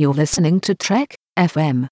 You're listening to Trek FM.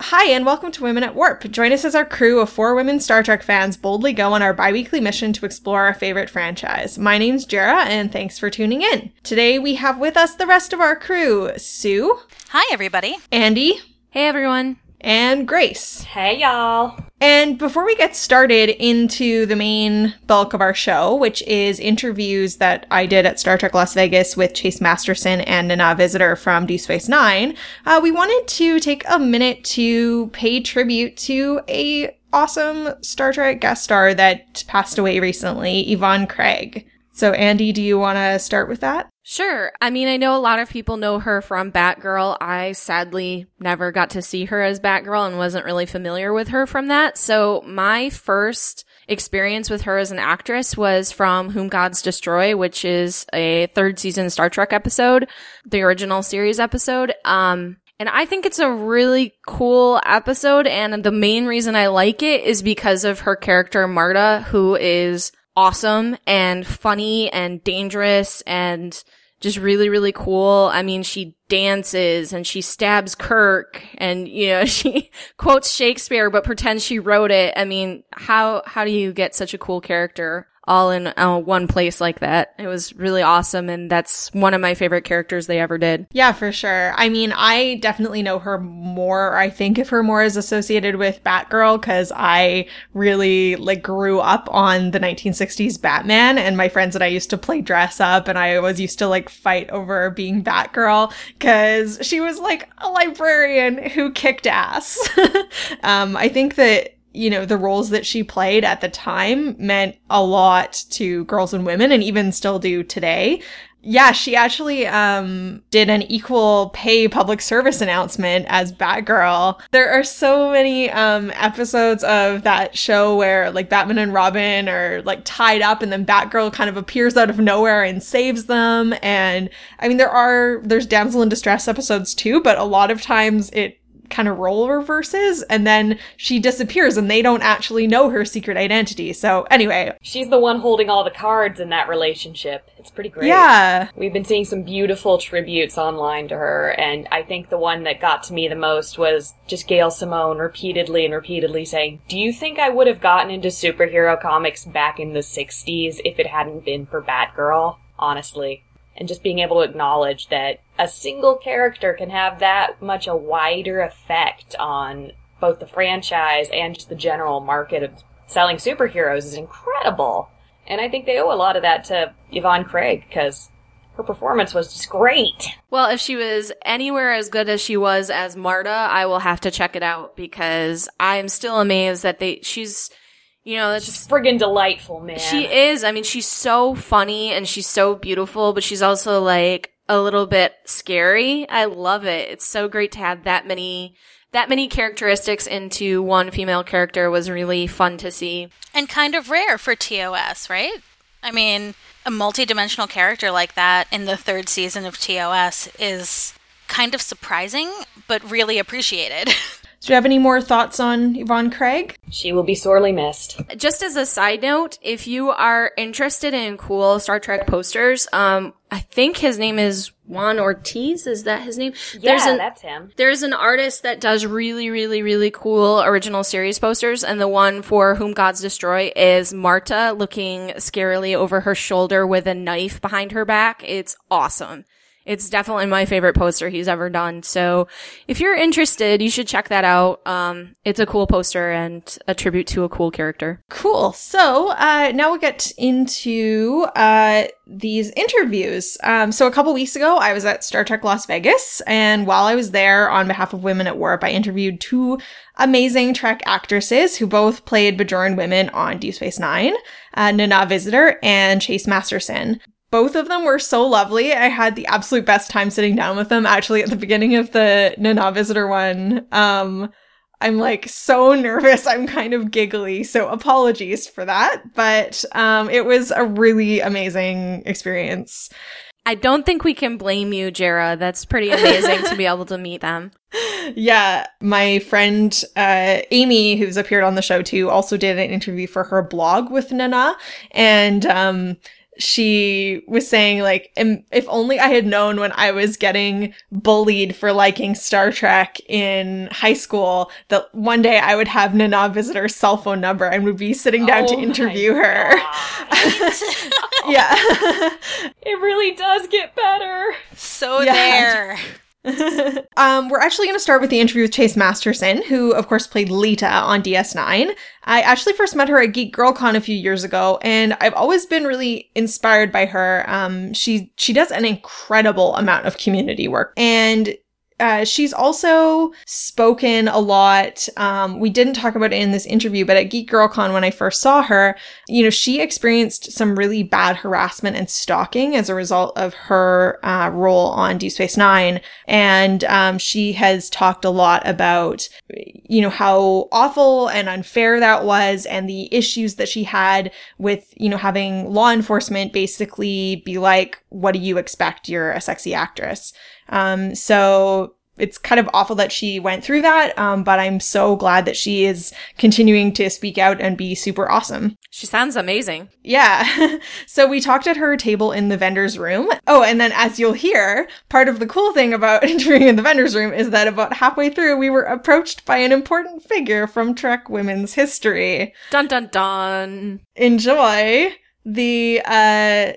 Hi, and welcome to Women at Warp. Join us as our crew of four women Star Trek fans boldly go on our bi weekly mission to explore our favorite franchise. My name's Jarrah, and thanks for tuning in. Today we have with us the rest of our crew Sue. Hi, everybody. Andi. Hey, everyone and Grace. Hey, y'all. And before we get started into the main bulk of our show, which is interviews that I did at Star Trek Las Vegas with Chase Masterson and Nana Visitor from Deep Space Nine, uh, we wanted to take a minute to pay tribute to a awesome Star Trek guest star that passed away recently, Yvonne Craig. So, Andi, do you want to start with that? Sure. I mean, I know a lot of people know her from Batgirl. I sadly never got to see her as Batgirl and wasn't really familiar with her from that. So, my first experience with her as an actress was from Whom Gods Destroy, which is a third season Star Trek episode, the original series episode. Um, and I think it's a really cool episode. And the main reason I like it is because of her character, Marta, who is awesome and funny and dangerous and just really, really cool. I mean, she dances and she stabs Kirk and, you know, she quotes Shakespeare, but pretends she wrote it. I mean, how, how do you get such a cool character? All in uh, one place like that. It was really awesome, and that's one of my favorite characters they ever did. Yeah, for sure. I mean, I definitely know her more. I think of her more as associated with Batgirl because I really like grew up on the 1960s Batman, and my friends and I used to play dress up, and I always used to like fight over being Batgirl because she was like a librarian who kicked ass. um, I think that you know, the roles that she played at the time meant a lot to girls and women and even still do today. Yeah, she actually um, did an equal pay public service announcement as Batgirl. There are so many um, episodes of that show where like Batman and Robin are like tied up and then Batgirl kind of appears out of nowhere and saves them. And I mean, there are, there's damsel in distress episodes too, but a lot of times it kind of role reverses and then she disappears and they don't actually know her secret identity. So anyway, she's the one holding all the cards in that relationship. It's pretty great. Yeah. We've been seeing some beautiful tributes online to her and I think the one that got to me the most was just Gail Simone repeatedly and repeatedly saying, "Do you think I would have gotten into superhero comics back in the 60s if it hadn't been for Batgirl?" Honestly and just being able to acknowledge that a single character can have that much a wider effect on both the franchise and just the general market of selling superheroes is incredible. And I think they owe a lot of that to Yvonne Craig because her performance was just great. Well, if she was anywhere as good as she was as Marta, I will have to check it out because I'm still amazed that they she's you know, that's she's friggin' delightful, man. She is. I mean, she's so funny and she's so beautiful, but she's also like a little bit scary. I love it. It's so great to have that many that many characteristics into one female character was really fun to see. And kind of rare for TOS, right? I mean, a multi-dimensional character like that in the third season of TOS is kind of surprising, but really appreciated. Do you have any more thoughts on Yvonne Craig? She will be sorely missed. Just as a side note, if you are interested in cool Star Trek posters, um, I think his name is Juan Ortiz. Is that his name? Yeah, there's an, that's him. There's an artist that does really, really, really cool original series posters, and the one for Whom Gods Destroy is Marta looking scarily over her shoulder with a knife behind her back. It's awesome. It's definitely my favorite poster he's ever done. So if you're interested, you should check that out. Um, it's a cool poster and a tribute to a cool character. Cool. So uh, now we'll get into uh, these interviews. Um, so a couple weeks ago, I was at Star Trek Las Vegas, and while I was there on behalf of Women at Warp, I interviewed two amazing Trek actresses who both played Bajoran women on Deep Space Nine, uh, Nana Visitor and Chase Masterson both of them were so lovely. I had the absolute best time sitting down with them. Actually, at the beginning of the Nana Visitor one, um, I'm like so nervous. I'm kind of giggly. So apologies for that. But um, it was a really amazing experience. I don't think we can blame you, Jarrah. That's pretty amazing to be able to meet them. Yeah, my friend uh, Amy, who's appeared on the show too, also did an interview for her blog with Nana, and um, she was saying like if only i had known when i was getting bullied for liking star trek in high school that one day i would have nana Visitor cell phone number and would be sitting down to Oh my interview her yeah It really does get better. so Yeah. there. um, we're actually going to start with the interview with Chase Masterson, who, of course, played Leeta on DS9. I actually first met her at Geek Girl Con a few years ago, and I've always been really inspired by her. Um, she she does an incredible amount of community work, and uh, she's also spoken a lot. Um, we didn't talk about it in this interview, but at Geek Girl Con, when I first saw her, you know, she experienced some really bad harassment and stalking as a result of her uh, role on Deep Space Nine. And um, she has talked a lot about, you know, how awful and unfair that was and the issues that she had with, you know, having law enforcement basically be like, what do you expect? You're a sexy actress. Um, so it's kind of awful that she went through that, um, but I'm so glad that she is continuing to speak out and be super awesome. She sounds amazing. Yeah. so we talked at her table in the vendor's room. Oh, and then as you'll hear, part of the cool thing about interviewing in the vendor's room is that about halfway through, we were approached by an important figure from Trek women's history. Dun dun dun. Enjoy the, uh,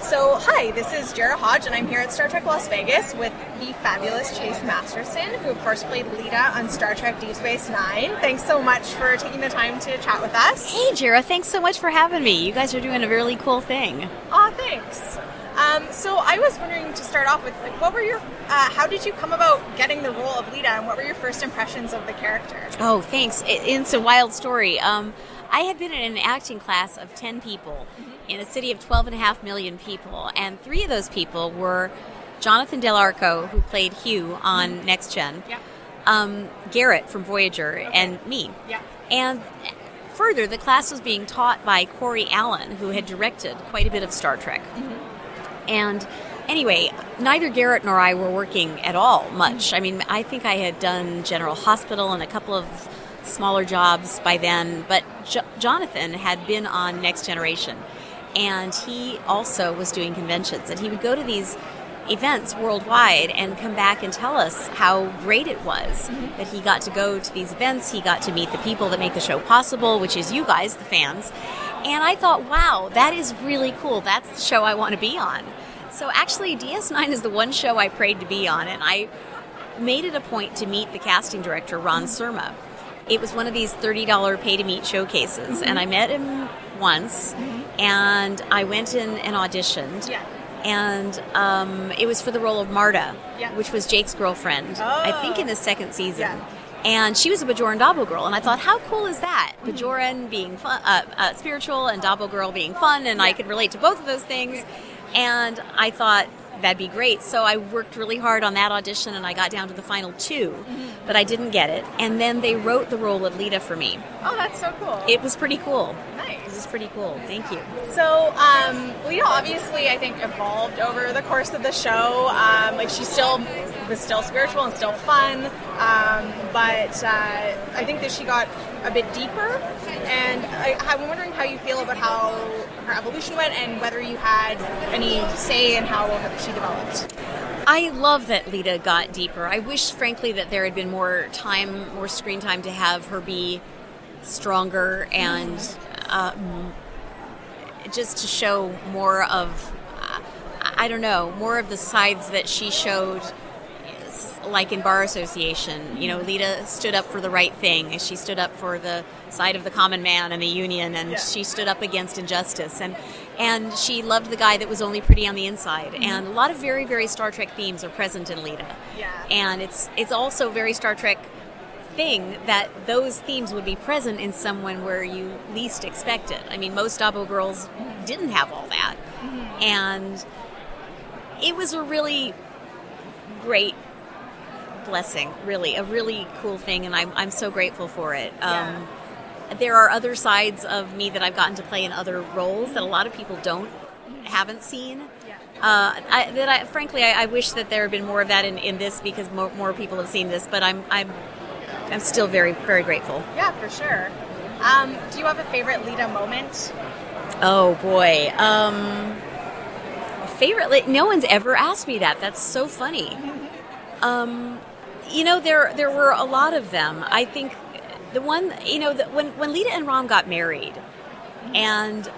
so, hi, this is Jarrah Hodge, and I'm here at Star Trek Las Vegas with the fabulous Chase Masterson, who, of course, played Leeta on Star Trek Deep Space Nine. Thanks so much for taking the time to chat with us. Hey, Jarrah, thanks so much for having me. You guys are doing a really cool thing. Aw, thanks. Um, so, I was wondering to start off with, like, what were your, uh, how did you come about getting the role of Leeta, and what were your first impressions of the character? Oh, thanks. It, it's a wild story. Um, I had been in an acting class of 10 people in a city of 12.5 million people, and three of those people were Jonathan Del Arco, who played Hugh on mm. Next Gen, Yeah. um, Garrett from Voyager, and me. Yeah. And further, the class was being taught by Corey Allen, who had directed quite a bit of Star Trek. Mm-hmm. And anyway, neither Garrett nor I were working at all much. Mm-hmm. I mean, I think I had done General Hospital and a couple of smaller jobs by then, but jo- Jonathan had been on Next Generation. And he also was doing conventions, and he would go to these events worldwide and come back and tell us how great it was mm-hmm. that he got to go to these events, he got to meet the people that make the show possible, which is you guys, the fans. And I thought, wow, that is really cool. That's the show I want to be on. So actually, DS9 is the one show I prayed to be on, and I made it a point to meet the casting director, Ron mm-hmm. Surma. It was one of these $30 pay to meet showcases, and mm-hmm. I met him once, and I went in and auditioned. Yeah. And um, it was for the role of Mardah, Yeah. which was Jake's girlfriend, I think in the second season. Yeah. And she was a Bajoran Dabo girl, and I thought, how cool is that? Bajoran being fun, uh, uh, spiritual, and Dabo girl being fun, and I could relate to both of those things. And I thought that'd be great. So I worked really hard on that audition, and I got down to the final 2 but I didn't get it. And then they wrote the role of Leeta for me. Oh, that's so cool. It was pretty cool. Was pretty cool. Thank you. So, um, Leeta obviously, I think, evolved over the course of the show. Um, like, she still was still spiritual and still fun, um, but uh, I think that she got a bit deeper. And I, I'm wondering how you feel about how her evolution went and whether you had any say in how she developed. I love that Leeta got deeper. I wish, frankly, that there had been more time, more screen time to have her be stronger and um, just to show more of, uh, I don't know, more of the sides that she showed. Like in bar association, you know, Leeta stood up for the right thing. She stood up for the side of the common man and the union, and she stood up against injustice. And and she loved the guy that was only pretty on the inside. And a lot of very very Star Trek themes are present in Leeta. Yeah. And it's it's also very Star Trek thing that those themes would be present in someone where you least expect it. I mean, most Dabo girls didn't have all that. And it was a really great blessing, really, a really cool thing, and I'm, I'm so grateful for it. Um, there are other sides of me that I've gotten to play in other roles that a lot of people don't, haven't seen. Uh, I, that I, frankly, I, I wish that there had been more of that in, in this because more, more people have seen this. But I'm, I'm, I'm still very, very grateful. Yeah, for sure. Um, do you have a favorite Leeta moment? Oh boy. Um, favorite? Like, no one's ever asked me that. That's so funny. Um, you know, there there were a lot of them. I think the one, you know, the, when when Leeta and Rom got married, and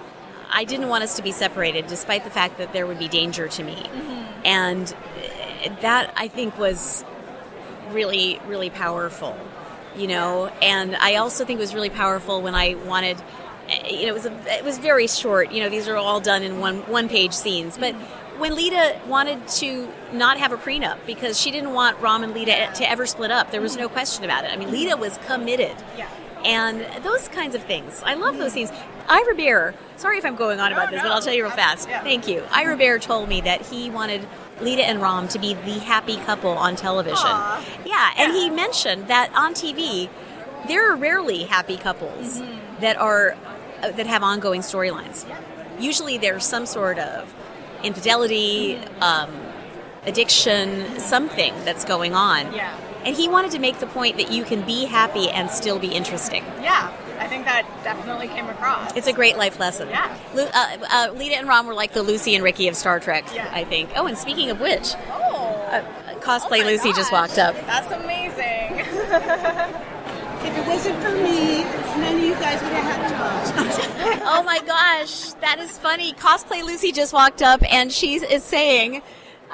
I didn't want us to be separated, despite the fact that there would be danger to me, and that I think was really really powerful. You know, and I also think it was really powerful when I wanted eh, you know, it was a, it was very short. You know, these are all done in one one page scenes. But when Leeta wanted to not have a prenup because she didn't want Rom and Leeta to ever split up, there was no mm-hmm. question about it. I mean, Leeta was committed. Yeah. And those kinds of things. I love those scenes. Ira Behr, sorry if I'm going on about this, but I'll tell you real fast. Thank you. Ira Behr told me that he wanted Leeta and Rom to be the happy couple on television. Yeah, and he mentioned that on TV, there are rarely happy couples that are uh, that have ongoing storylines. Usually, there's some sort of infidelity, um, addiction, something that's going on. Yeah. And he wanted to make the point that you can be happy and still be interesting. Yeah, I think that definitely came across. It's a great life lesson. Yeah. Lu- uh, uh, Leeta and Rom were like the Lucy and Ricky of Star Trek, Yeah. I think. Oh, and speaking of which, oh, uh, cosplay oh my Lucy just walked up. That's amazing. If it wasn't for me, none of you guys would have had jobs. oh my gosh, that is funny. Cosplay Lucy just walked up and she is saying,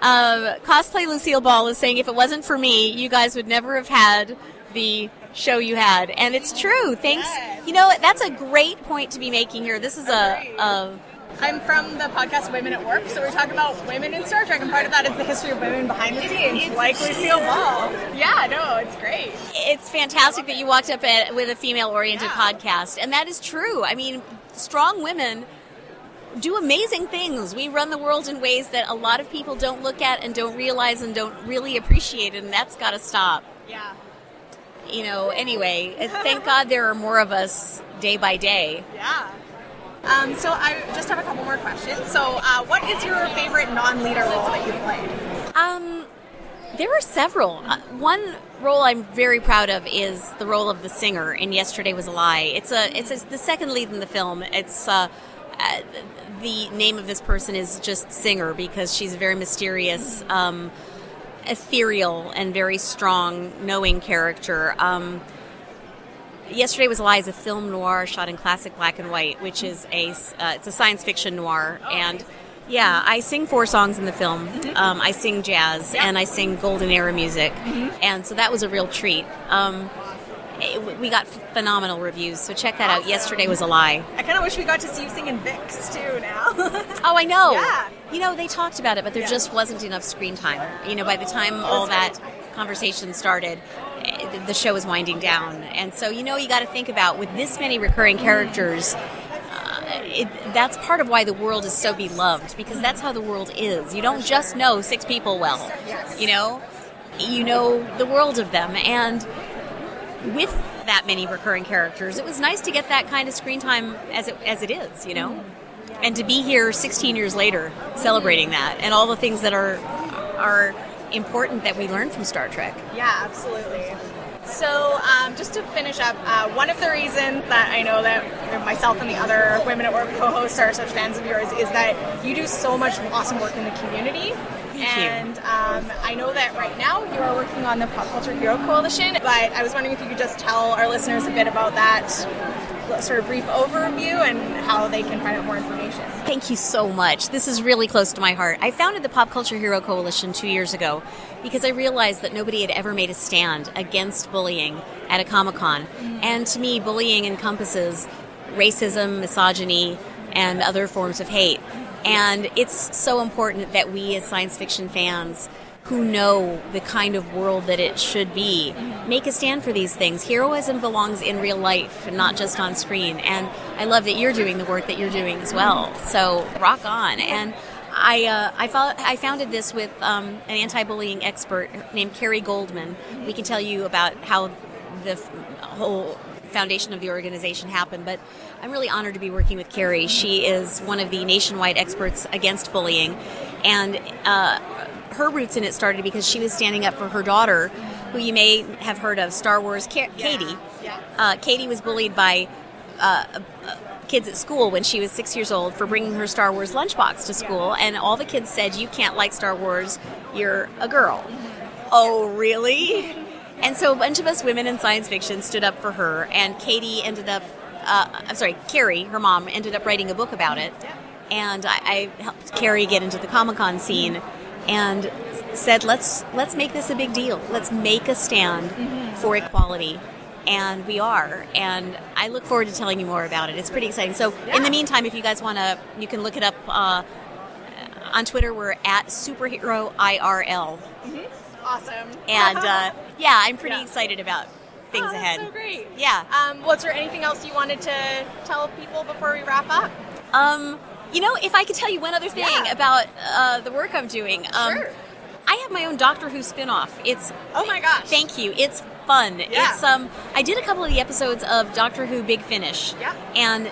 um, Cosplay Lucille Ball is saying, if it wasn't for me, you guys would never have had the show you had. And it's true. Thanks. You know, that's a great point to be making here. This is a, a I'm from the podcast Women at Warp, so we're talking about women in Star Trek, and part of that is the history of women behind the scenes, like Lucille Ball. Yeah, no, it's great. it's fantastic that you walked up at, with a female oriented Yeah. podcast and that is true i mean strong women do amazing things we run the world in ways that a lot of people don't look at and don't realize and don't really appreciate and that's got to stop Yeah. You know anyway thank god there are more of us day by day Yeah. Um, so I just have a couple more questions. So, uh, what is your favorite non-Leeta role that you've played? Um, there are several. Uh, one role I'm very proud of is the role of the singer in Yesterday Was a Lie. It's a it's a, the second lead in the film. It's uh, uh, the name of this person is just Singer because she's a very mysterious, um, ethereal, and very strong, knowing character. Um, Yesterday Was a Lie a film noir shot in classic black and white, which is a uh, it's a science fiction noir, and yeah, I sing four songs in the film. Um, I sing jazz and I sing golden era music, and so that was a real treat. Um, it- we got phenomenal reviews, so check that out. Yesterday Was a Lie. I kind of wish we got to see you sing in Vic's too now. Oh, I know. Yeah. You know, they talked about it, but there Yeah. just wasn't enough screen time. You know, by the time all that conversation started, eh, the- the show was winding down. And so, you know, you got to think about with this many recurring characters, uh, it, that's part of why the world is so beloved because that's how the world is. You don't just know six people well. yes. You know, you know the world of them. And with that many recurring characters, it was nice to get that kind of screen time as it, as it is, you know? And to be here 16 years later celebrating that and all the things that are are important that we learned from Star Trek. Yeah, absolutely. So, um, just to finish up, uh, one of the reasons that I know that myself and the other Women at Warp co-hosts are such fans of yours is that you do so much awesome work in the community. You. and um, I know that right now you are working on the Pop Culture Hero Coalition, but I was wondering if you could just tell our listeners a bit about that sort of brief overview and how they can find out more information. Thank you so much. This is really close to my heart. I founded the Pop Culture Hero Coalition two years ago because I realized that nobody had ever made a stand against bullying at a Comic Con. And to me, bullying encompasses racism, misogyny, and other forms of hate. And it's so important that we, as science fiction fans, who know the kind of world that it should be make a stand for these things. Heroism belongs in real life and not just on screen. And I love that you're doing the work that you're doing as well. So rock on. And I uh, I, fo- I founded this with um, an anti-bullying expert named Carrie Goldman. We can tell you about how the f- whole foundation of the organization happened, but I'm really honored to be working with Carrie. She is one of the nationwide experts against bullying, and uh, her roots in it started because she was standing up for her daughter, who you may have heard of, Star Wars, Ka- Katie. Yeah. Uh, Katie was bullied by uh, kids at school when she was six years old for bringing her Star Wars lunchbox to school, and all the kids said, "You can't like Star Wars. You're a girl." Oh, really? And so a bunch of us women in science fiction stood up for her, and Katie ended up. Uh, I'm sorry, Carrie, her mom, ended up writing a book about it, and I, I helped Carrie get into the Comic Con scene, and said, "Let's let's make this a big deal. Let's make a stand for equality." And we are, and I look forward to telling you more about it. It's pretty exciting. So, in the meantime, if you guys want to, you can look it up uh, on Twitter. We're at Superhero IRL, Awesome. and uh, yeah, I'm pretty Yeah. excited about things Oh, that's ahead. so great. Yeah. Um, was there anything else you wanted to tell people before we wrap up? Um, you know, if I could tell you one other thing Yeah. about uh, the work I'm doing, um, Sure. I have my own Doctor Who spin-off. It's Oh my gosh. Thank you. It's fun. Yeah. It's um I did a couple of the episodes of Doctor Who Big Finish. Yeah. And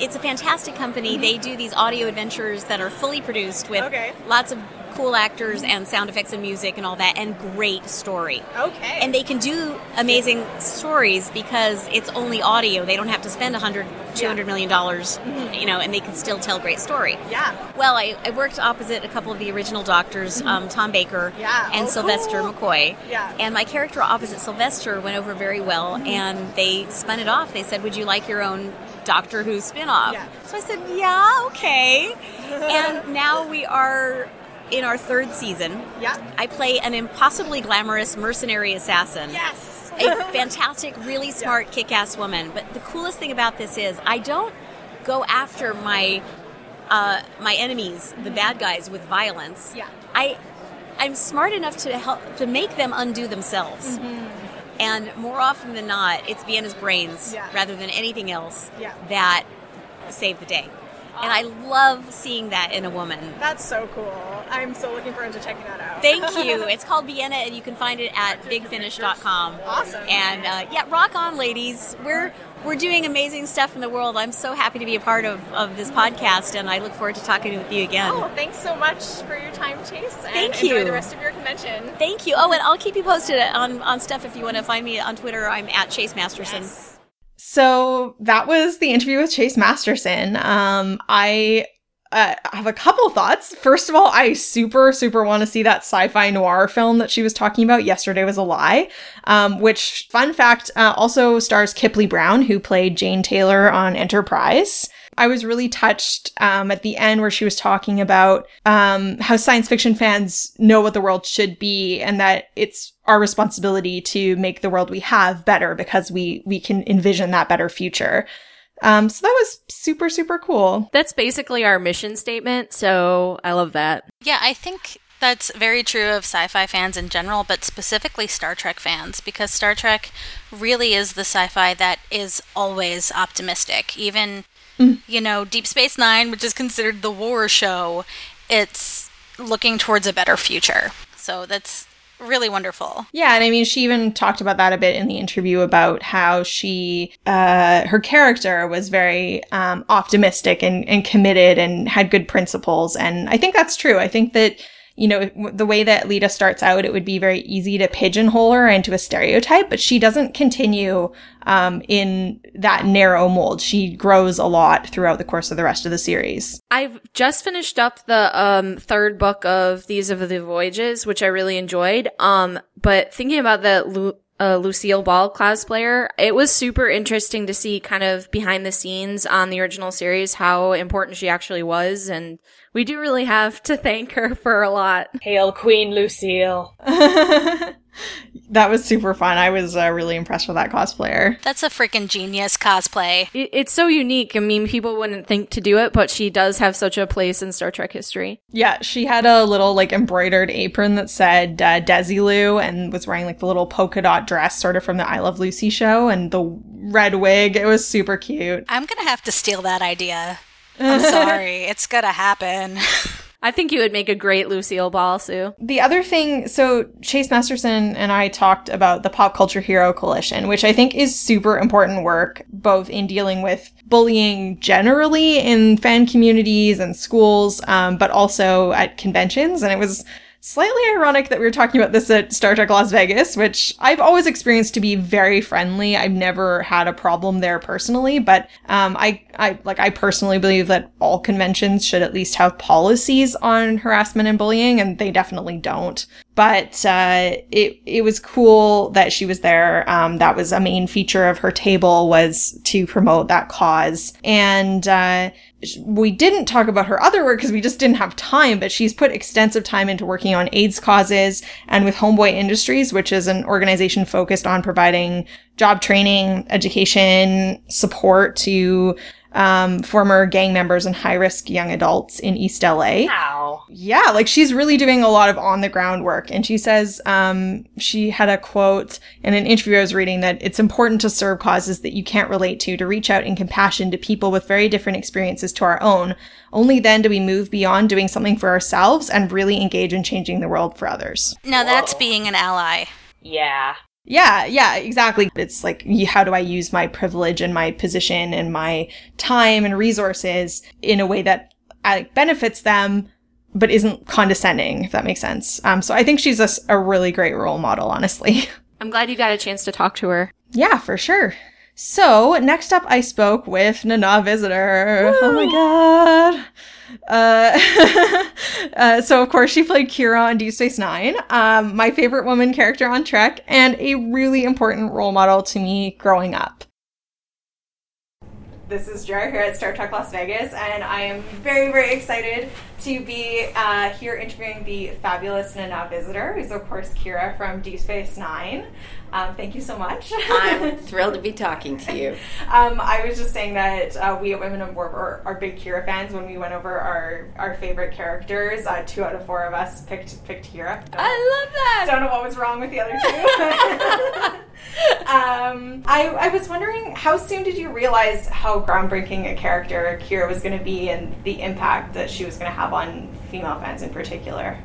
it's a fantastic company. They do these audio adventures that are fully produced with Okay. lots of cool actors and sound effects and music and all that and great story. Okay. And they can do amazing stories because it's only audio. They don't have to spend 100 200 million dollars, mm-hmm. you know, and they can still tell a great story. yeah. Well, I, I worked opposite a couple of the original doctors, mm-hmm. um, Tom Baker Yeah. and Oh, Sylvester cool. McCoy. Yeah. And my character opposite Sylvester went over very well, mm-hmm. and they spun it off. They said, "Would you like your own Doctor Who spin-off?" Yeah. So I said, "Yeah, okay." and now we are in our third season. Yeah. I play an impossibly glamorous mercenary assassin Yes. a fantastic, really smart, kick-ass woman. But the coolest thing about this is I don't go after my uh, my enemies, the bad guys, with violence. Yeah. I I'm smart enough to help to make them undo themselves. And more often than not, it's Vienna's brains Yeah. rather than anything else Yeah. that save the day. And I love seeing that in a woman. That's so cool. I'm so looking forward to checking that out. Thank you. It's called Vienna, and you can find it at bigfinish.com. Awesome. And uh, yeah, rock on, ladies. We're we're doing amazing stuff in the world. I'm so happy to be a part of, of this podcast, and I look forward to talking with you again. Oh, thanks so much for your time, Chase. And Thank enjoy you. the rest of your convention. Thank you. Oh, and I'll keep you posted on, on stuff if you want to find me on Twitter. I'm at Chase Masterson. So that was the interview with Chase Masterson. Um, I uh, have a couple thoughts. First of all, I super, super want to see that sci-fi noir film that she was talking about. Yesterday was a lie. Um, which, fun fact, uh, also stars Kipleigh Brown, who played Jane Taylor on Enterprise. I was really touched um, at the end where she was talking about um, how science fiction fans know what the world should be and that it's our responsibility to make the world we have better because we we can envision that better future. Um, so that was super super cool. That's basically our mission statement, so I love that. Yeah, I think that's very true of sci fi fans in general, but specifically Star Trek fans, because Star Trek really is the sci fi that is always optimistic. Even, you know, Deep Space Nine, which is considered the war show, it's looking towards a better future. So that's really wonderful. Yeah, and I mean, she even talked about that a bit in the interview about how she, uh, her character was very um, optimistic and, and committed and had good principles. And I think that's true. I think that, you know, the way that Leeta starts out, it would be very easy to pigeonhole her into a stereotype, but she doesn't continue um, in that narrow mold. She grows a lot throughout the course of the rest of the series. I've just finished up the um third book of These Are the Voyages, which I really enjoyed. Um, but thinking about the Lu- uh, Lucille Ball cosplayer, it was super interesting to see kind of behind the scenes on the original series how important she actually was, and we do really have to thank her for a lot. Hail Queen Lucille. that was super fun. I was uh, really impressed with that cosplayer. That's a freaking genius cosplay. It, it's so unique. I mean, people wouldn't think to do it, but she does have such a place in Star Trek history. Yeah, she had a little like embroidered apron that said uh, Desilu and was wearing like the little polka dot dress sort of from the I Love Lucy show and the red wig. It was super cute. I'm going to have to steal that idea. I'm sorry. it's going to happen. I think you would make a great Lucille Ball, Sue. The other thing, so Chase Masterson and I talked about the Pop Culture Hero Coalition, which I think is super important work, both in dealing with bullying generally in fan communities and schools, um, but also at conventions. And it was slightly ironic that we were talking about this at Star Trek Las Vegas, which I've always experienced to be very friendly. I've never had a problem there personally, but um, I, I like I personally believe that all conventions should at least have policies on harassment and bullying, and they definitely don't. But uh, it it was cool that she was there. Um, that was a main feature of her table was to promote that cause, and. Uh, we didn't talk about her other work because we just didn't have time, but she's put extensive time into working on AIDS causes and with Homeboy Industries, which is an organization focused on providing job training, education, support to um, former gang members and high risk young adults in East LA. Wow. Yeah, like she's really doing a lot of on the ground work. And she says um, she had a quote in an interview I was reading that it's important to serve causes that you can't relate to, to reach out in compassion to people with very different experiences to our own. Only then do we move beyond doing something for ourselves and really engage in changing the world for others. Now that's being an ally. Yeah. Yeah, yeah, exactly. It's like, how do I use my privilege and my position and my time and resources in a way that uh, benefits them, but isn't condescending, if that makes sense. Um, so I think she's a really great role model, honestly. I'm glad you got a chance to talk to her. yeah, for sure. So next up, I spoke with Nana Visitor. Oh my god. Uh, uh, so of course she played Kira on Deep Space Nine, um, my favorite woman character on Trek, and a really important role model to me growing up. This is Jar here at Star Trek Las Vegas, and I am very, very excited to be uh, here interviewing the fabulous Nana Visitor, who's of course Kira from Deep Space Nine. Um, thank you so much. I'm thrilled to be talking to you. Um, I was just saying that uh, we at Women of Warp are, are big Kira fans. When we went over our, our favorite characters, uh, two out of four of us picked picked Kira. Don't, I love that. don't know what was wrong with the other two. um, I, I was wondering, how soon did you realize how groundbreaking a character Kira was going to be and the impact that she was going to have on female fans in particular?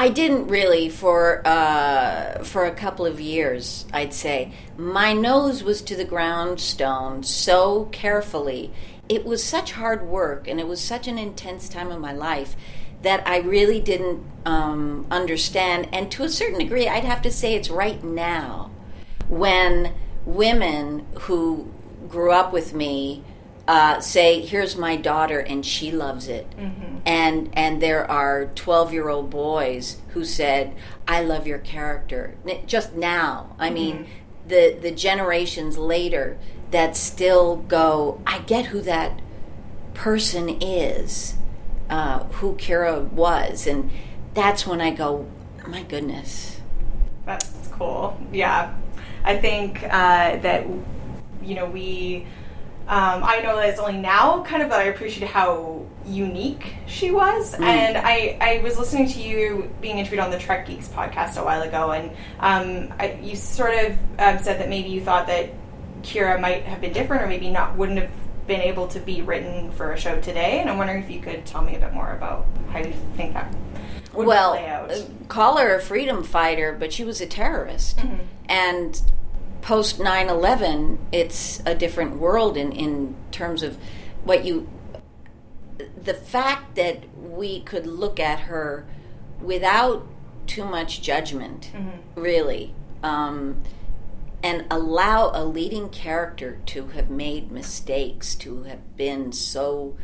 I didn't really for uh, for a couple of years. I'd say my nose was to the groundstone so carefully. It was such hard work, and it was such an intense time in my life that I really didn't um, understand. And to a certain degree, I'd have to say it's right now when women who grew up with me uh, say, "Here's my daughter, and she loves it," and and there are twelve year old boys who said, "I love your character." Just now, I mean, the the generations later that still go, "I get who that person is, uh, who Kira was," and that's when I go, "My goodness." That's cool. Yeah. I think uh, that, you know, we. Um, I know that it's only now kind of that I appreciate how unique she was. And I, I was listening to you being interviewed on the Trek Geeks podcast a while ago, and um, I, you sort of um, said that maybe you thought that Kira might have been different or maybe not wouldn't have been able to be written for a show today. And I'm wondering if you could tell me a bit more about how you think that would well, play out. uh, call her a freedom fighter, but she was a terrorist. And post 9 11, it's a different world in, in terms of what you. The fact that we could look at her without too much judgment, really, um, and allow a leading character to have made mistakes, to have been so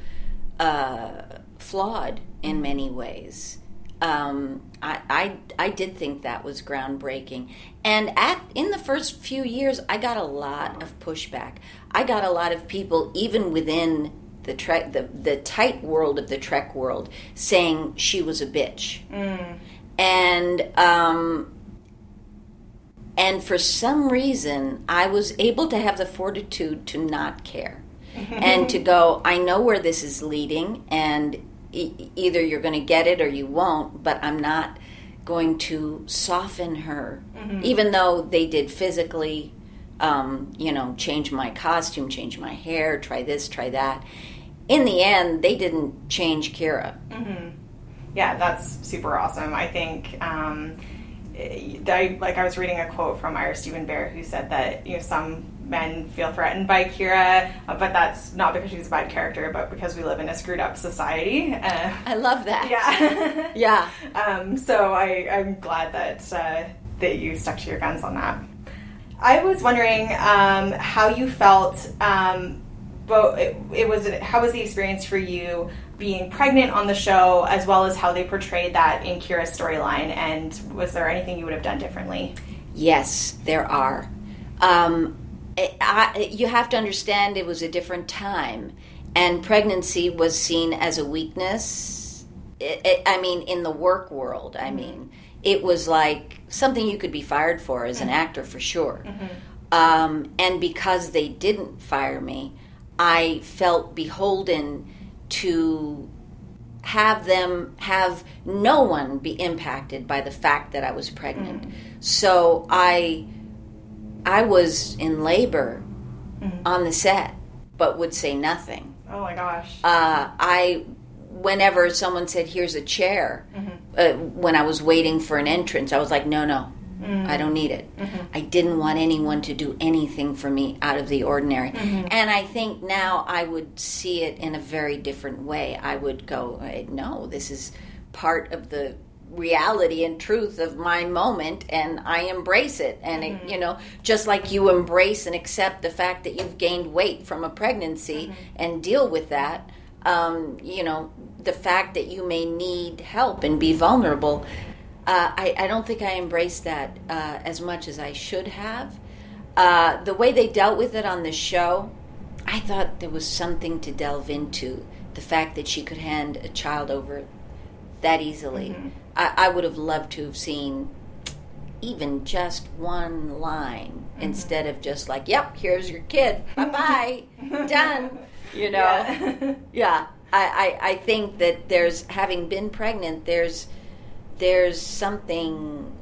uh, flawed in many ways. Um, I, I I did think that was groundbreaking, and at in the first few years, I got a lot of pushback. I got a lot of people, even within the trek, the the tight world of the Trek world, saying she was a bitch, and um, and for some reason, I was able to have the fortitude to not care and to go, I know where this is leading, and e- either you're going to get it or you won't, but I'm not going to soften her, even though they did physically, um, you know, change my costume, change my hair, try this, try that. In the end, they didn't change Kira. yeah, that's super awesome. I think um, I like I was reading a quote from Ira Steven Behr who said that you know some men feel threatened by Kira, uh, but that's not because she's a bad character, but because we live in a screwed up society. Uh, I love that. yeah, Yeah. um, so I, I'm glad that uh, that you stuck to your guns on that. I was wondering um, how you felt. Um, but it, it was how was the experience for you being pregnant on the show, as well as how they portrayed that in Kira's storyline, and was there anything you would have done differently? Yes, there are. Um, I, I, you have to understand it was a different time, and pregnancy was seen as a weakness. It, it, I mean, in the work world, I mm-hmm. mean, it was like something you could be fired for as an mm-hmm. actor for sure. Mm-hmm. Um, and because they didn't fire me, I felt beholden to have them have no one be impacted by the fact that I was pregnant. So I I was in labor on the set, but would say nothing. Oh my gosh! Uh, I whenever someone said, "Here's a chair," uh, when I was waiting for an entrance, I was like, "No, no." I don't need it. I didn't want anyone to do anything for me out of the ordinary. And I think now I would see it in a very different way. I would go, "Eh, no, this is part of the reality and truth of my moment and I embrace it and it, you know just like you embrace and accept the fact that you've gained weight from a pregnancy and deal with that um, you know the fact that you may need help and be vulnerable uh, I, I don't think I embraced that uh, as much as I should have. Uh, the way they dealt with it on the show, I thought there was something to delve into. The fact that she could hand a child over that easily. I, I would have loved to have seen even just one line mm-hmm. instead of just like, yep, here's your kid. Bye bye. Done. You know? yeah. I, I, I think that there's, having been pregnant, there's, there's something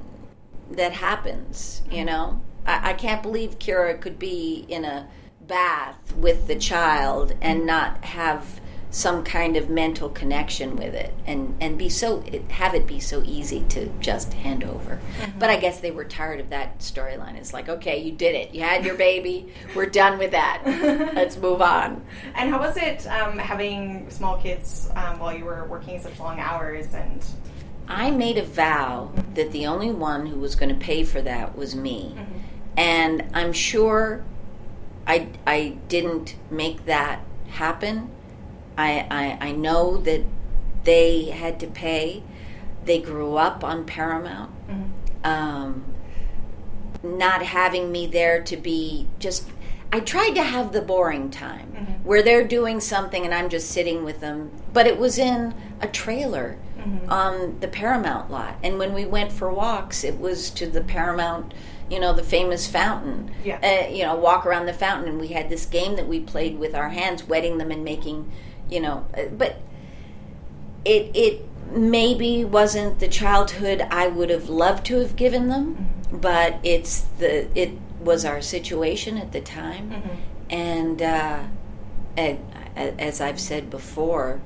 that happens, you mm-hmm. know? I, I can't believe Kira could be in a bath with the child and mm-hmm. not have some kind of mental connection with it and, and be so have it be so easy to just hand over. But I guess they were tired of that storyline. It's like, okay, you did it. You had your baby. We're done with that. Let's move on. And how was it um, having small kids um, while you were working such long hours? And I made a vow that the only one who was going to pay for that was me. And I'm sure I, I didn't make that happen. I, I, I know that they had to pay. They grew up on Paramount. Um, not having me there to be just. I tried to have the boring time where they're doing something and I'm just sitting with them, but it was in a trailer on the Paramount lot. And when we went for walks, it was to the Paramount, you know, the famous fountain. Yeah. Uh, you know, walk around the fountain, and we had this game that we played with our hands, wetting them and making, you know, uh, but it it maybe wasn't the childhood I would have loved to have given them, but it's the it was our situation at the time, and uh, a- a- as I've said before,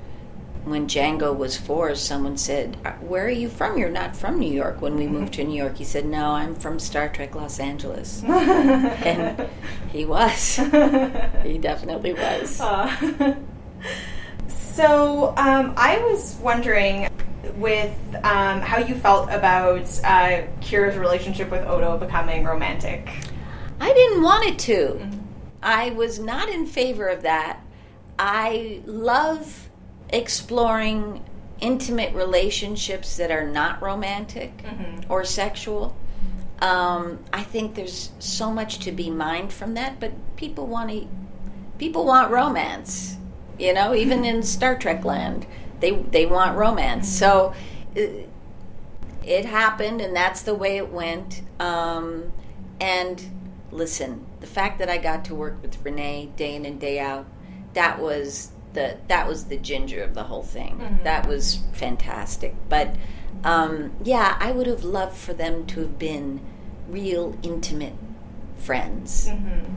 when Django was four, someone said, "Uh, "Where are you from? You're not from New York." When we moved to New York, he said, "No, I'm from Star Trek Los Angeles," and he was. he definitely was. so um, I was wondering with um, how you felt about uh, Kira's relationship with Odo becoming romantic. I didn't want it to. I was not in favor of that. I love exploring intimate relationships that are not romantic or sexual. Um, I think there's so much to be mined from that, but people want to, people want romance. You know, even in Star Trek land, they they want romance. So. Uh, it happened and that's the way it went. Um, and listen the fact that i got to work with Rene day in and day out that was the that was the ginger of the whole thing. That was fantastic. But um, yeah i would have loved for them to have been real intimate friends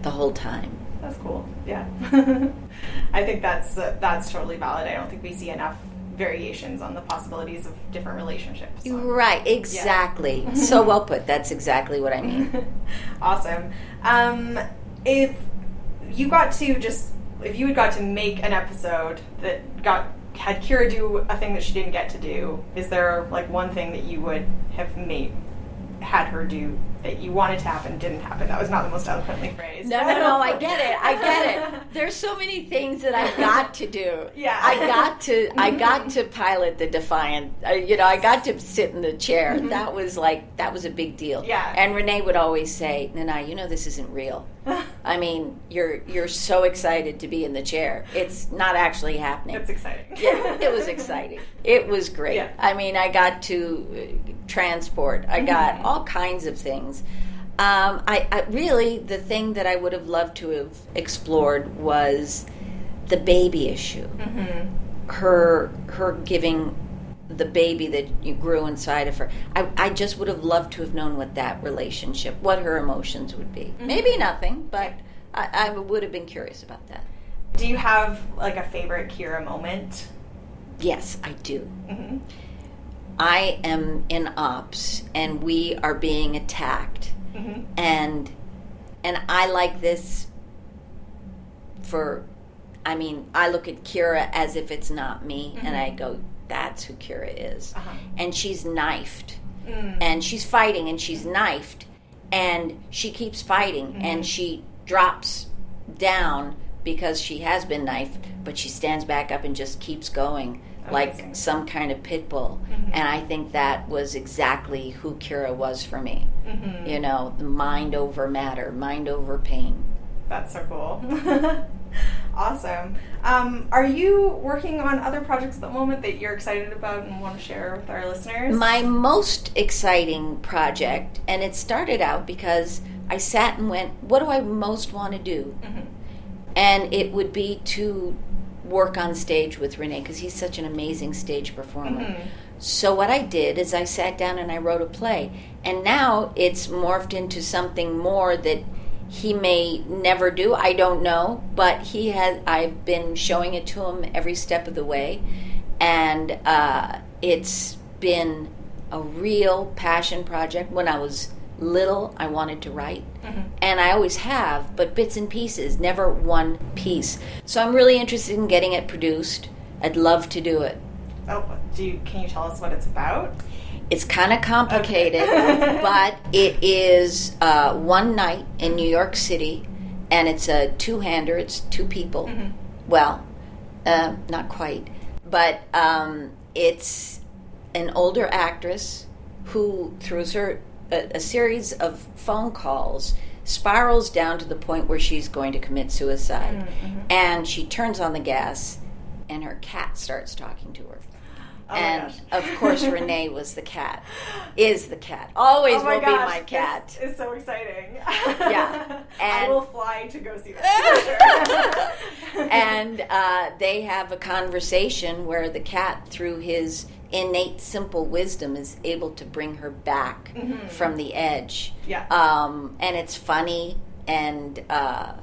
the whole time That's cool. Yeah, I think that's uh, that's totally valid. I don't think we see enough variations on the possibilities of different relationships. Right, exactly. so well put. That's exactly what I mean. awesome. Um, if you got to just if you had got to make an episode that got had Kira do a thing that she didn't get to do, is there like one thing that you would have made had her do that you wanted to happen didn't happen? That was not the most eloquently phrased. No, no, no. I get it. I get it. There's so many things that I've got to do. Yeah. I got to. I got to pilot the Defiant. Uh, you know, I got to sit in the chair. That was like that was a big deal. Yeah. And Rene would always say, "Nana, you know this isn't real. I mean, you're you're so excited to be in the chair. It's not actually happening." It's exciting. yeah, it was exciting. It was great. Yeah. I mean, I got to uh, transport. I got all kinds of things. Um, I, I really the thing that I would have loved to have explored was the baby issue. Her her giving the baby that you grew inside of her. I, I just would have loved to have known what that relationship, what her emotions would be. Maybe nothing, but I, I would have been curious about that. Do you have like a favorite Kira moment? Yes, I do. Mm-hmm. I am in ops and we are being attacked Mm-hmm. and and I like this for I mean, I look at Kira as if it's not me and I go, that's who Kira is. Uh-huh. And she's knifed. Mm. And she's fighting and she's knifed and she keeps fighting and she drops down because she has been knifed, but she stands back up and just keeps going Amazing. like some kind of pit bull. And I think that was exactly who Kira was for me. You know, mind over matter, mind over pain. That's so cool. awesome. Um, are you working on other projects at the moment that you're excited about and want to share with our listeners? My most exciting project, and it started out because I sat and went, what do I most want to do? And it would be to work on stage with Rene because he's such an amazing stage performer. So what I did is I sat down and I wrote a play, and now it's morphed into something more that he may never do. I don't know, but he has. I've been showing it to him every step of the way, and uh, it's been a real passion project. When I was little, I wanted to write, and I always have, but bits and pieces, never one piece. So I'm really interested in getting it produced. I'd love to do it. oh, do you, can you tell us what it's about? It's kind of complicated, but it is uh, one night in New York City, and it's a two-hander. It's two people. Well, uh, not quite, but um, it's an older actress who, through her a, a series of phone calls, spirals down to the point where she's going to commit suicide, and she turns on the gas, and her cat starts talking to her Oh and of course Rene was the cat is the cat always oh will gosh, be my cat is so exciting. Yeah. I And- will fly to go see that. sure. and uh, they have a conversation where the cat through his innate simple wisdom is able to bring her back from the edge Mm-hmm. Yeah. um, and it's funny and uh,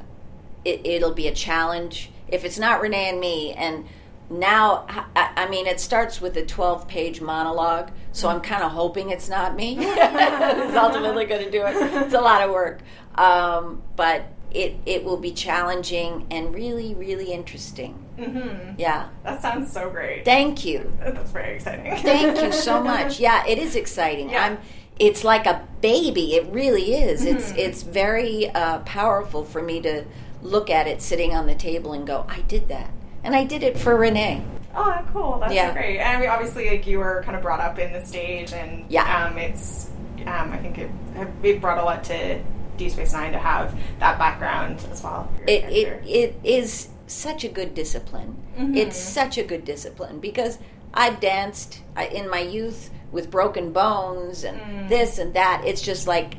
it, it'll be a challenge if it's not Rene and me and now I, I mean it starts with a 12 page monologue so i'm kind of hoping it's not me who's ultimately going to do it it's a lot of work um, but it, it will be challenging and really really interesting Mhm. yeah That sounds so great. thank you That's very exciting. Thank you so much. Yeah, it is exciting. Yeah. I'm. It's like a baby. It really is. It's it's very uh, powerful for me to look at it sitting on the table and go, I did that, and I did it for Rene. Oh, cool. That's Yeah. so great. And I mean, obviously, like you were kind of brought up in the stage, and Yeah. um, it's um, I think it it brought a lot to Deep Space Nine to have that background as well. It it, it is such a good discipline. It's such a good discipline because I've danced in my youth with broken bones and this and that. It's just like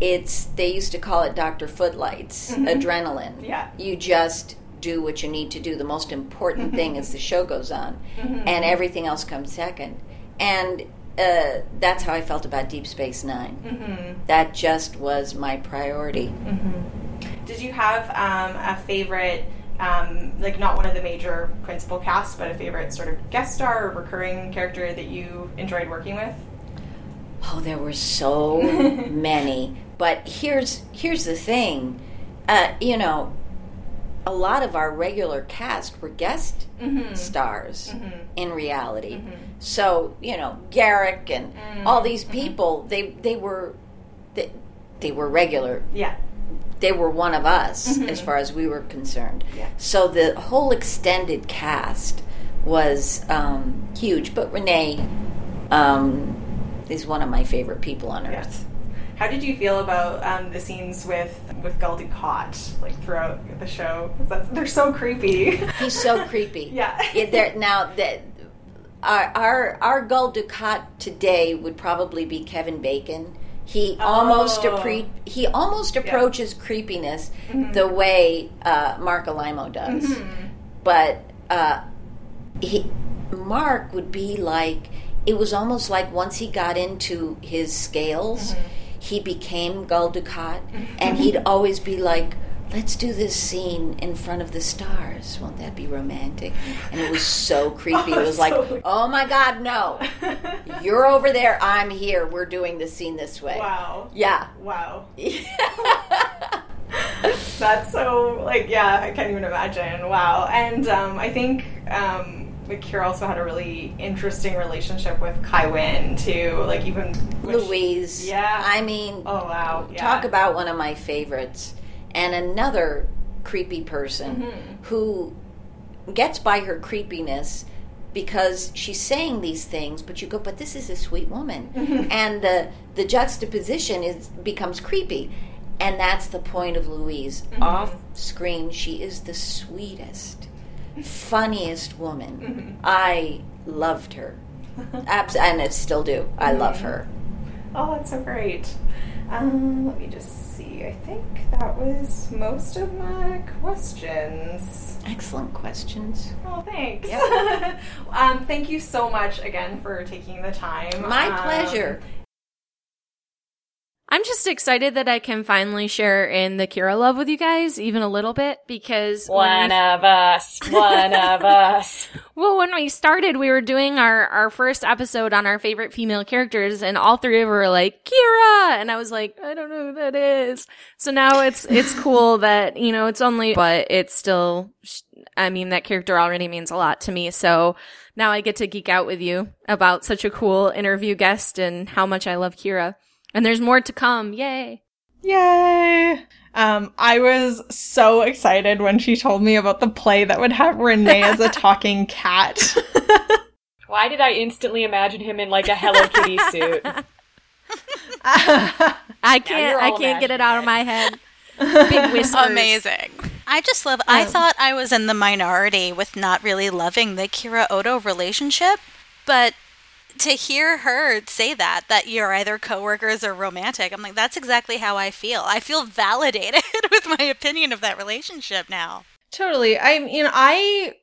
it's they used to call it Dr. Footlights, adrenaline. Yeah. You just do what you need to do. The most important thing is the show goes on and everything else comes second. And uh, that's how I felt about Deep Space 9 That just was my priority. Did you have um, a favorite um, like not one of the major principal casts, but a favorite sort of guest star or recurring character that you enjoyed working with? Oh, there were so many. But here's here's the thing, uh, you know, a lot of our regular cast were guest mm-hmm. stars mm-hmm. in reality. Mm-hmm. So you know, Garak and all these people, they they were they, they were regular. Yeah. They were one of us as far as we were concerned. Yeah. So the whole extended cast was um, huge. But Rene um, is one of my favorite people on earth. How did you feel about um, the scenes with with Gul Dukat, like throughout the show? that's- They're so creepy. He's so creepy. Yeah. there, now that our our our Gul Dukat today would probably be Kevin Bacon. He almost Oh. appre- he almost approaches creepiness the way uh, Marc Alaimo does, but uh, he Marc would be like it was almost like once he got into his scales, he became Gul Dukat, and he'd always be like, "Let's do this scene in front of the stars. Won't that be romantic?" And it was so creepy. it was like, "Oh my God, no! You're over there. I'm here. We're doing the scene this way." wow. Yeah. Wow. That's so like yeah, I can't even imagine. Wow. And um, I think um, like Kira also had a really interesting relationship with Kai Wynn too. Like even which- Louise. Yeah. I mean, Oh wow. Yeah. talk about one of my favorites and another creepy person Mm-hmm. who gets by her creepiness because she's saying these things but you go but this is a sweet woman Mm-hmm. and the the juxtaposition is becomes creepy and that's the point of Louise Mm-hmm. off screen she is the sweetest funniest woman Mm-hmm. i loved her Abs- and I still do i love Mm-hmm. her Oh, that's so great. Um, let me just see. I think that was most of my questions. excellent questions Oh, thanks. Yep. um, thank you so much again for taking the time. My Um, pleasure. I'm just excited that I can finally share in the Kira love with you guys, even a little bit, because One we- of us. One of us. well, when we started, we were doing our our first episode on our favorite female characters, and all three of us were like Kira, and I was like, I don't know who that is. So now it's it's cool that you know it's only, but it's still. I mean, that character already means a lot to me. So now I get to geek out with you about such a cool interview guest and how much I love Kira. And there's more to come. Yay. Yay! Um, I was so excited when she told me about the play that would have Rene as a talking cat. Why did I instantly imagine him in like a Hello Kitty suit? I can't I can't get it out of my head. Big whispers. Amazing. I just love. I thought I was in the minority with not really loving the Kira Odo relationship, but to hear her say that that you're either coworkers or romantic, I'm like, that's exactly how I feel. I feel validated with my opinion of that relationship now. Totally. I mean, I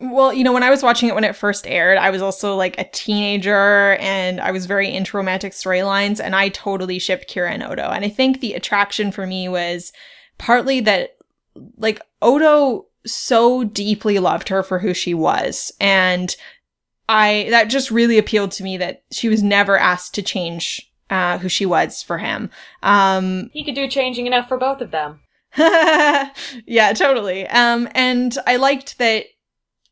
well, you know, when I was watching it when it first aired, I was also like a teenager and I was very into romantic storylines and I totally shipped Kira and Odo. And I think the attraction for me was partly that like Odo so deeply loved her for who she was and I that just really appealed to me that she was never asked to change uh, who she was for him. Um, He could do changing enough for both of them. yeah, totally. Um, and I liked that,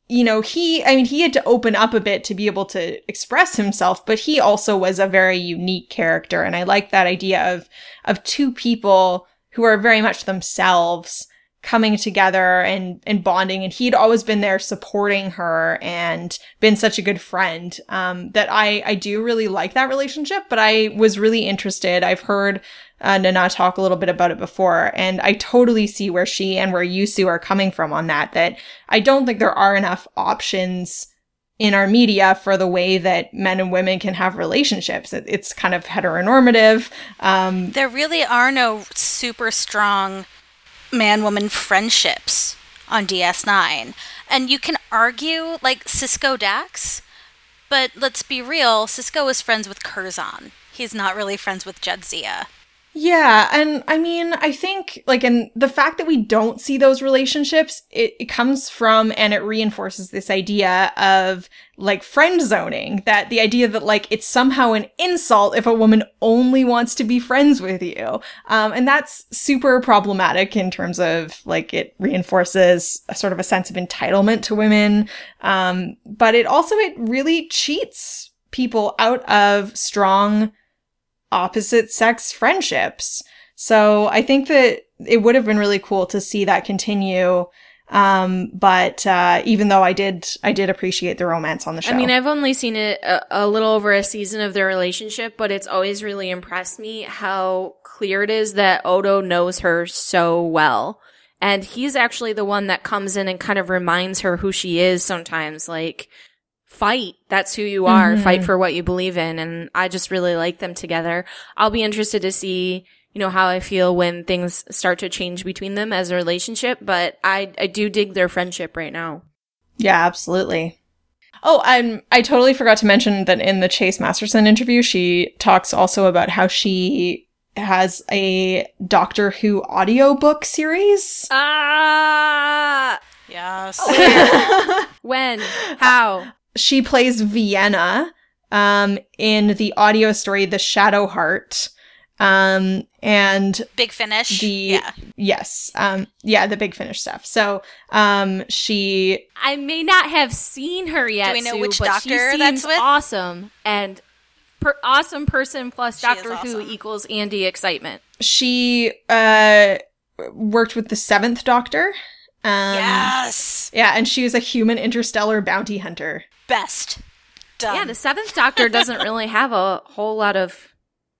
you know, he, I mean, he had to open up a bit to be able to express himself, but he also was a very unique character. And I like that idea of, of two people who are very much themselves coming together and, and bonding. And he'd always been there supporting her and been such a good friend, um, that I, I do really like that relationship, but I was really interested. I've heard, uh, Nana talk a little bit about it before, and I totally see where she and where you, Sue, are coming from on that. That I don't think there are enough options in our media for the way that men and women can have relationships. It, it's kind of heteronormative. Um, There really are no super strong man woman friendships on DS9. And you can argue like Sisko Dax, but let's be real, Sisko is friends with Curzon. He's not really friends with Jadzia. Yeah, and I mean, I think like and the fact that we don't see those relationships, it, it comes from and it reinforces this idea of like friend zoning, that the idea that like it's somehow an insult if a woman only wants to be friends with you. Um, and that's super problematic in terms of like it reinforces a sort of a sense of entitlement to women. Um, but it also it really cheats people out of strong opposite sex friendships. So I think that it would have been really cool to see that continue. Um, but uh, even though I did, I did appreciate the romance on the show. I mean, I've only seen it a, a little over a season of their relationship, but it's always really impressed me how clear it is that Odo knows her so well. And he's actually the one that comes in and kind of reminds her who she is sometimes. Like, fight. That's who you are. Mm-hmm. Fight for what you believe in. And I just really like them together. I'll be interested to see, you know, how I feel when things start to change between them as a relationship, but I, I do dig their friendship right now. Yeah, absolutely. Oh, I'm I totally forgot to mention that in the Chase Masterson interview, she talks also about how she has a Doctor Who audiobook series. Ah! Yes. When? How? She plays Vienna um, in the audio story The Shadow Heart. Um, and Big Finish. the yeah. yes, um, yeah, the big finish stuff. So, um, she I may not have seen her yet. Do we know Sue, which doctor she seems that's with? Awesome and per- awesome person plus She is Doctor Who awesome. equals Andi excitement. she uh worked with the Seventh Doctor. Um, yes. Yeah, and she was a human interstellar bounty hunter. Best. Done. Yeah, the Seventh Doctor doesn't really have a whole lot of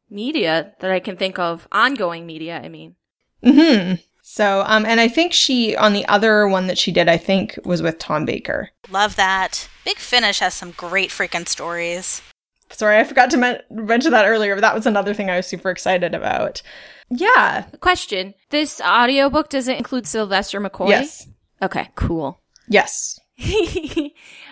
media that I can think of. Ongoing media, I mean. Hmm. So, um, and I think she on the other one that she did, I think was with Tom Baker. Love that. Big Finish has some great freaking stories. Sorry, I forgot to men- mention that earlier, but that was another thing I was super excited about. Yeah. Question: This audiobook doesn't include Sylvester McCoy? Yes. Okay, cool. Yes.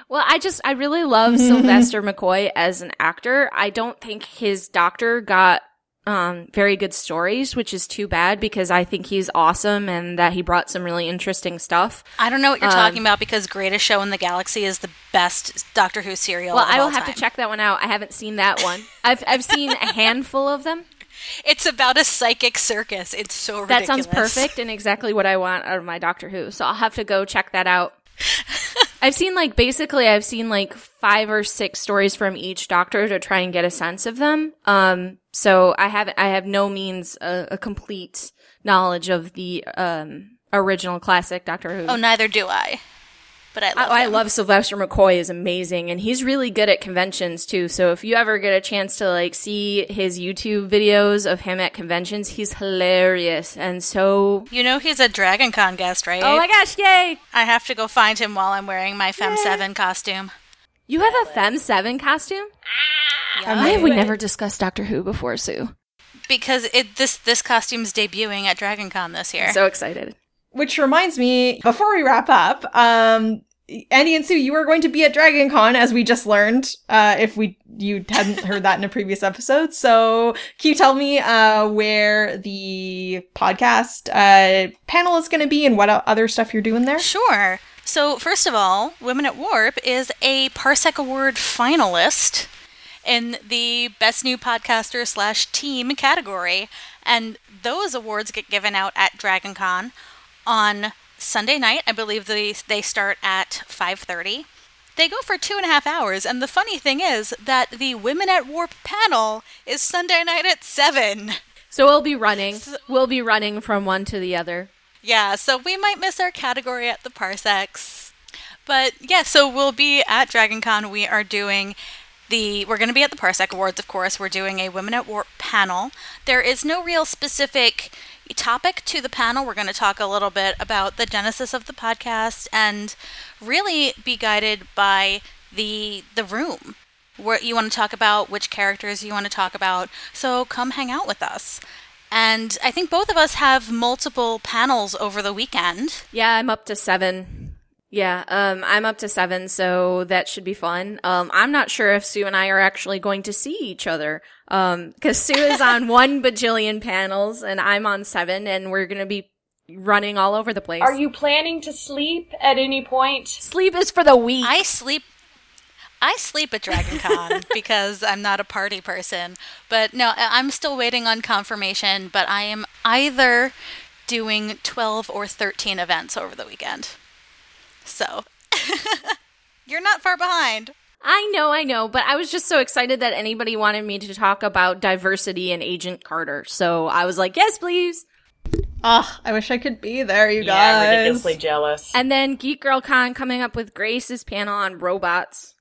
well, I just I really love Sylvester McCoy as an actor. I don't think his doctor got um very good stories, which is too bad because I think he's awesome and that he brought some really interesting stuff. I don't know what you're Um, talking about because Greatest Show in the Galaxy is the best Doctor Who serial. Well, of I will all have time. to check that one out. I haven't seen that one. I've I've seen a handful of them. It's about a psychic circus. It's so That sounds perfect and exactly what I want out of my Doctor Who. So I'll have to go check that out. I've seen like basically I've seen like five or six stories from each doctor to try and get a sense of them. Um so I have I have no means a, a complete knowledge of the um original classic Doctor Who. Oh, neither do I. But I love. I, I love Sylvester McCoy is amazing and he's really good at conventions too. So if you ever get a chance to like see his YouTube videos of him at conventions, he's hilarious and so You know he's a Dragon Con guest, right? Oh my gosh, yay! I have to go find him while I'm wearing my Fem Seven costume. You have a Fem 7 costume? Yeah. Why have we never discussed Doctor Who before, Sue? because it this this costume's debuting at Dragon Con this year. So excited. Which reminds me, before we wrap up, um, Andi and Sue, you are going to be at Dragon Con, as we just learned, uh, if we you hadn't heard that in a previous episode. So can you tell me uh, where the podcast uh, panel is going to be and what other stuff you're doing there? Sure. So, first of all, Women at Warp is a Parsec Award finalist in the Best New Podcaster slash Team category. And those awards get given out at Dragon Con on Sunday night. I believe they, they start at 5.30. They go for two and a half hours, and the funny thing is that the Women at Warp panel is Sunday night at 7. So we'll be running. We'll be running from one to the other. Yeah, so we might miss our category at the Parsecs. But yeah, so we'll be at Dragon Con. We are doing the we're going to be at the Parsec Awards, of course. We're doing a Women at Warp panel. There is no real specific topic to the panel. We're going to talk a little bit about the genesis of the podcast and really be guided by the the room. What you want to talk about, which characters you want to talk about. So come hang out with us. And I think both of us have multiple panels over the weekend. Yeah, I'm up to seven. Yeah, um, I'm up to seven, so that should be fun. Um, I'm not sure if Sue and I are actually going to see each other. Um, cause Sue is on one bajillion panels and I'm on seven and we're gonna be running all over the place. Are you planning to sleep at any point? Sleep is for the weak. I sleep. I sleep at Dragon Con because I'm not a party person. But no, I- I'm still waiting on confirmation. But I am either doing 12 or 13 events over the weekend. So you're not far behind. I know, I know, but I was just so excited that anybody wanted me to talk about diversity in Agent Carter. So I was like, yes, please. Oh, I wish I could be there, you guys. Yeah, guys. ridiculously jealous. And then Geek Girl Con coming up with Grace's panel on robots.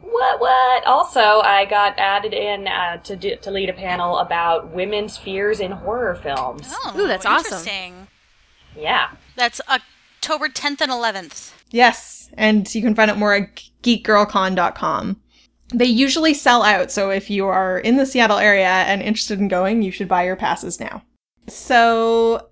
What? What? Also, I got added in uh, to do, to lead a panel about women's fears in horror films. Oh, Ooh, that's awesome. Yeah. That's October 10th and 11th. Yes, and you can find out more at geekgirlcon.com. They usually sell out, so if you are in the Seattle area and interested in going, you should buy your passes now. So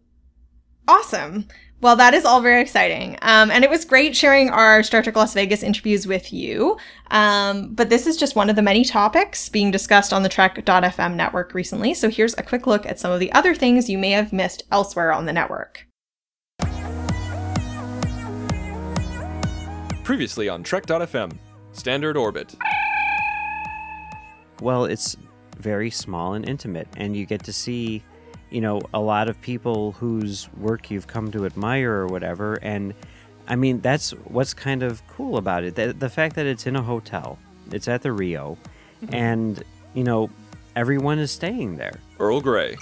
awesome. Well, that is all very exciting. Um, and it was great sharing our Star Trek Las Vegas interviews with you. Um, but this is just one of the many topics being discussed on the Trek.fm network recently. So here's a quick look at some of the other things you may have missed elsewhere on the network. Previously on Trek.fm, Standard Orbit. Well, it's very small and intimate, and you get to see, you know, a lot of people whose work you've come to admire or whatever. And I mean, that's what's kind of cool about it. The, the fact that it's in a hotel, it's at the Rio, mm-hmm. and, you know, everyone is staying there. Earl Grey.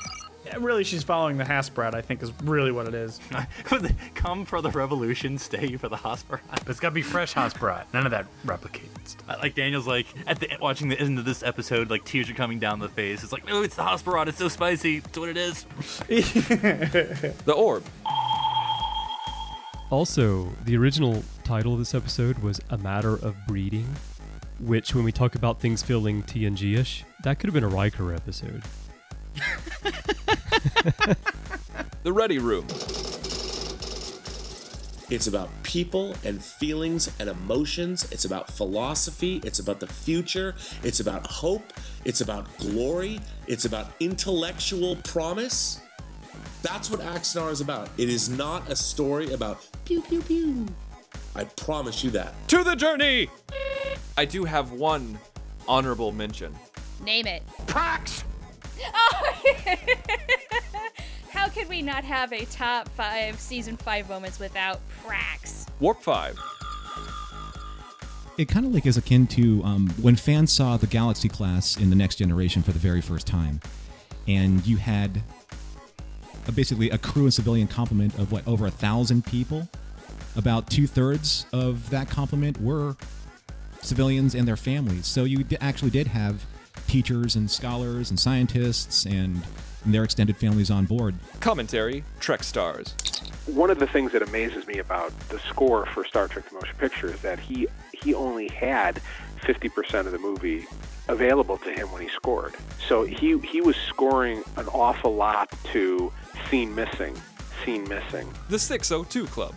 Yeah, really, she's following the Hasperat, I think, is really what it is. Come for the revolution, stay for the Hasperat. But it's got to be fresh Hasperat. None of that replicated stuff. I- Like Daniel's like at the watching the end of this episode, like tears are coming down the face. It's like, no, it's the Hasperat. It's so spicy. It's what it is. The Orb. Also, the original title of this episode was A Matter of Breeding, which, when we talk about things feeling TNG ish, that could have been a Riker episode. The Ready Room. It's about people and feelings and emotions. It's about philosophy. It's about the future. It's about hope. It's about glory. It's about intellectual promise. That's what Axanar is about. It is not a story about pew pew pew. I promise you that. To the journey! I do have one honorable mention. Name it. Prax! Oh! How could we not have a top five season five moments without Prax? Warp 5. It kind of like is akin to um, when fans saw the Galaxy class in the Next Generation for the very first time, and you had a, basically a crew and civilian complement of what over a thousand people. About two thirds of that complement were civilians and their families. So you d- actually did have teachers and scholars and scientists and, and their extended families on board. Commentary Trek Stars. One of the things that amazes me about the score for Star Trek: The Motion Picture is that he he only had 50% of the movie available to him when he scored. So he he was scoring an awful lot to scene missing, scene missing. The 602 Club.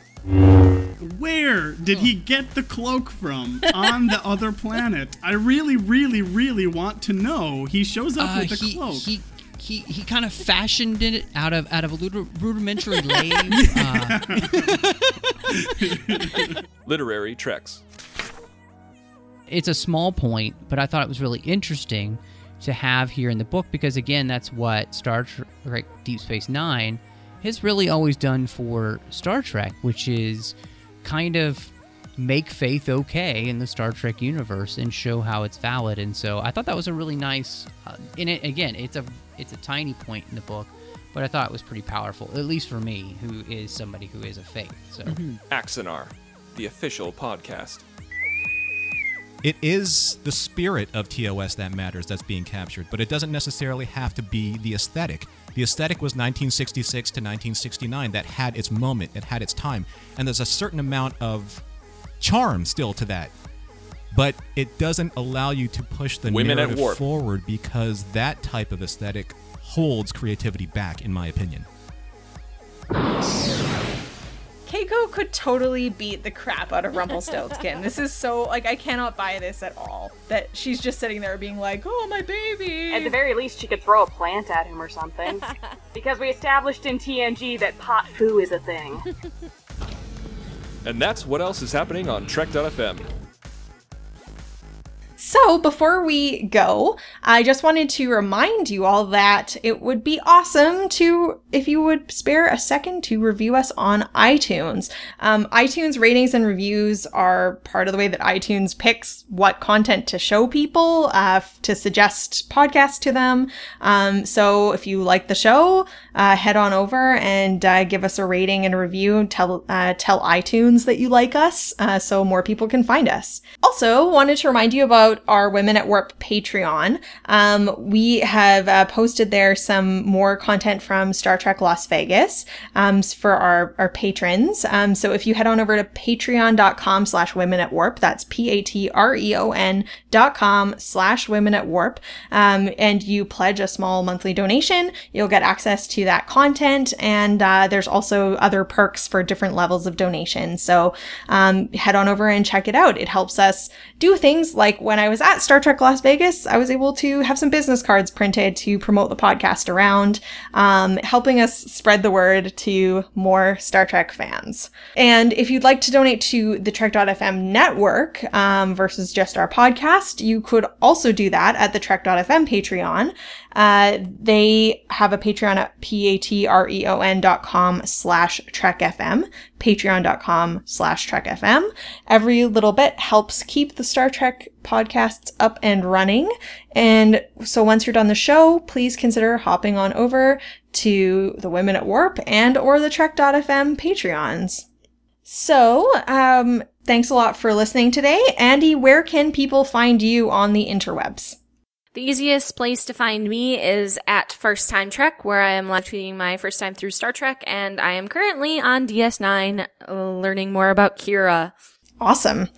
Where did he get the cloak from on the other planet? I really, really, really want to know. He shows up Uh, with the he, cloak. He, he, he kind of fashioned it out of out of a rudimentary lathe. Uh, Literary Treks. it's a small point, but I thought it was really interesting to have here in the book because, again, that's what Star Trek Deep Space Nine has really always done for Star Trek, which is kind of make faith okay in the Star Trek universe and show how it's valid. And so I thought that was a really nice. Uh, in it again, it's a it's a tiny point in the book, but I thought it was pretty powerful, at least for me, who is somebody who is a faith. So. Axanar, the official podcast. It is the spirit of TOS that matters that's being captured, but it doesn't necessarily have to be the aesthetic. The aesthetic was 1966 to 1969 that had its moment, it had its time, and there's a certain amount of charm still to that. But it doesn't allow you to push the Women narrative forward because that type of aesthetic holds creativity back, in my opinion. Keiko could totally beat the crap out of Rumpelstiltskin. this is so like I cannot buy this at all. That she's just sitting there being like, "Oh, my baby." At the very least, she could throw a plant at him or something. because we established in TNG that pot foo is a thing. And that's what else is happening on Trek.fm. So, before we go, I just wanted to remind you all that it would be awesome to, if you would spare a second to review us on iTunes. Um, iTunes ratings and reviews are part of the way that iTunes picks what content to show people, uh, to suggest podcasts to them. Um, so, if you like the show, uh, head on over and uh, give us a rating and a review. Tell uh, tell iTunes that you like us, uh, so more people can find us. Also, wanted to remind you about our Women at Warp Patreon. Um, we have uh, posted there some more content from Star Trek Las Vegas um, for our, our patrons. Um, so if you head on over to patreon.com slash women at warp, that's P-A-T-R-E-O-N dot com slash women at warp, um, and you pledge a small monthly donation, you'll get access to that content. And uh, there's also other perks for different levels of donation. So um, head on over and check it out. It helps us do things like when I was at Star Trek Las Vegas, I was able to have some business cards printed to promote the podcast around, um, helping us spread the word to more Star Trek fans. And if you'd like to donate to the Trek.fm network um, versus just our podcast, you could also do that at the Trek.fm Patreon. Uh, they have a Patreon at p-a-t-r-e-o-n dot com slash trekfm, patreon.com slash trekfm. Every little bit helps keep the Star Trek podcasts up and running. And so once you're done the show, please consider hopping on over to the Women at Warp and or the Trek.fm Patreons. So, um, thanks a lot for listening today. Andi, where can people find you on the interwebs? The easiest place to find me is at First Time Trek, where I am live tweeting my first time through Star Trek, and I am currently on DS9 uh, learning more about Kira. Awesome.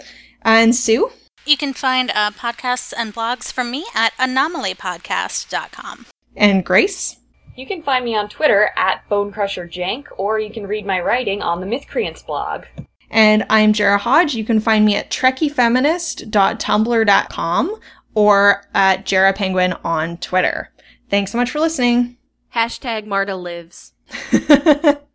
And Sue? You can find uh, podcasts and blogs from me at anomalypodcast.com. And Grace? You can find me on Twitter at BoneCrusherJank, or you can read my writing on the Mythcreants blog. And I'm Jarrah Hodge. You can find me at trekkiefeminist.tumblr.com or at Jarrah Penguin on Twitter. Thanks so much for listening. Hashtag Mardah lives.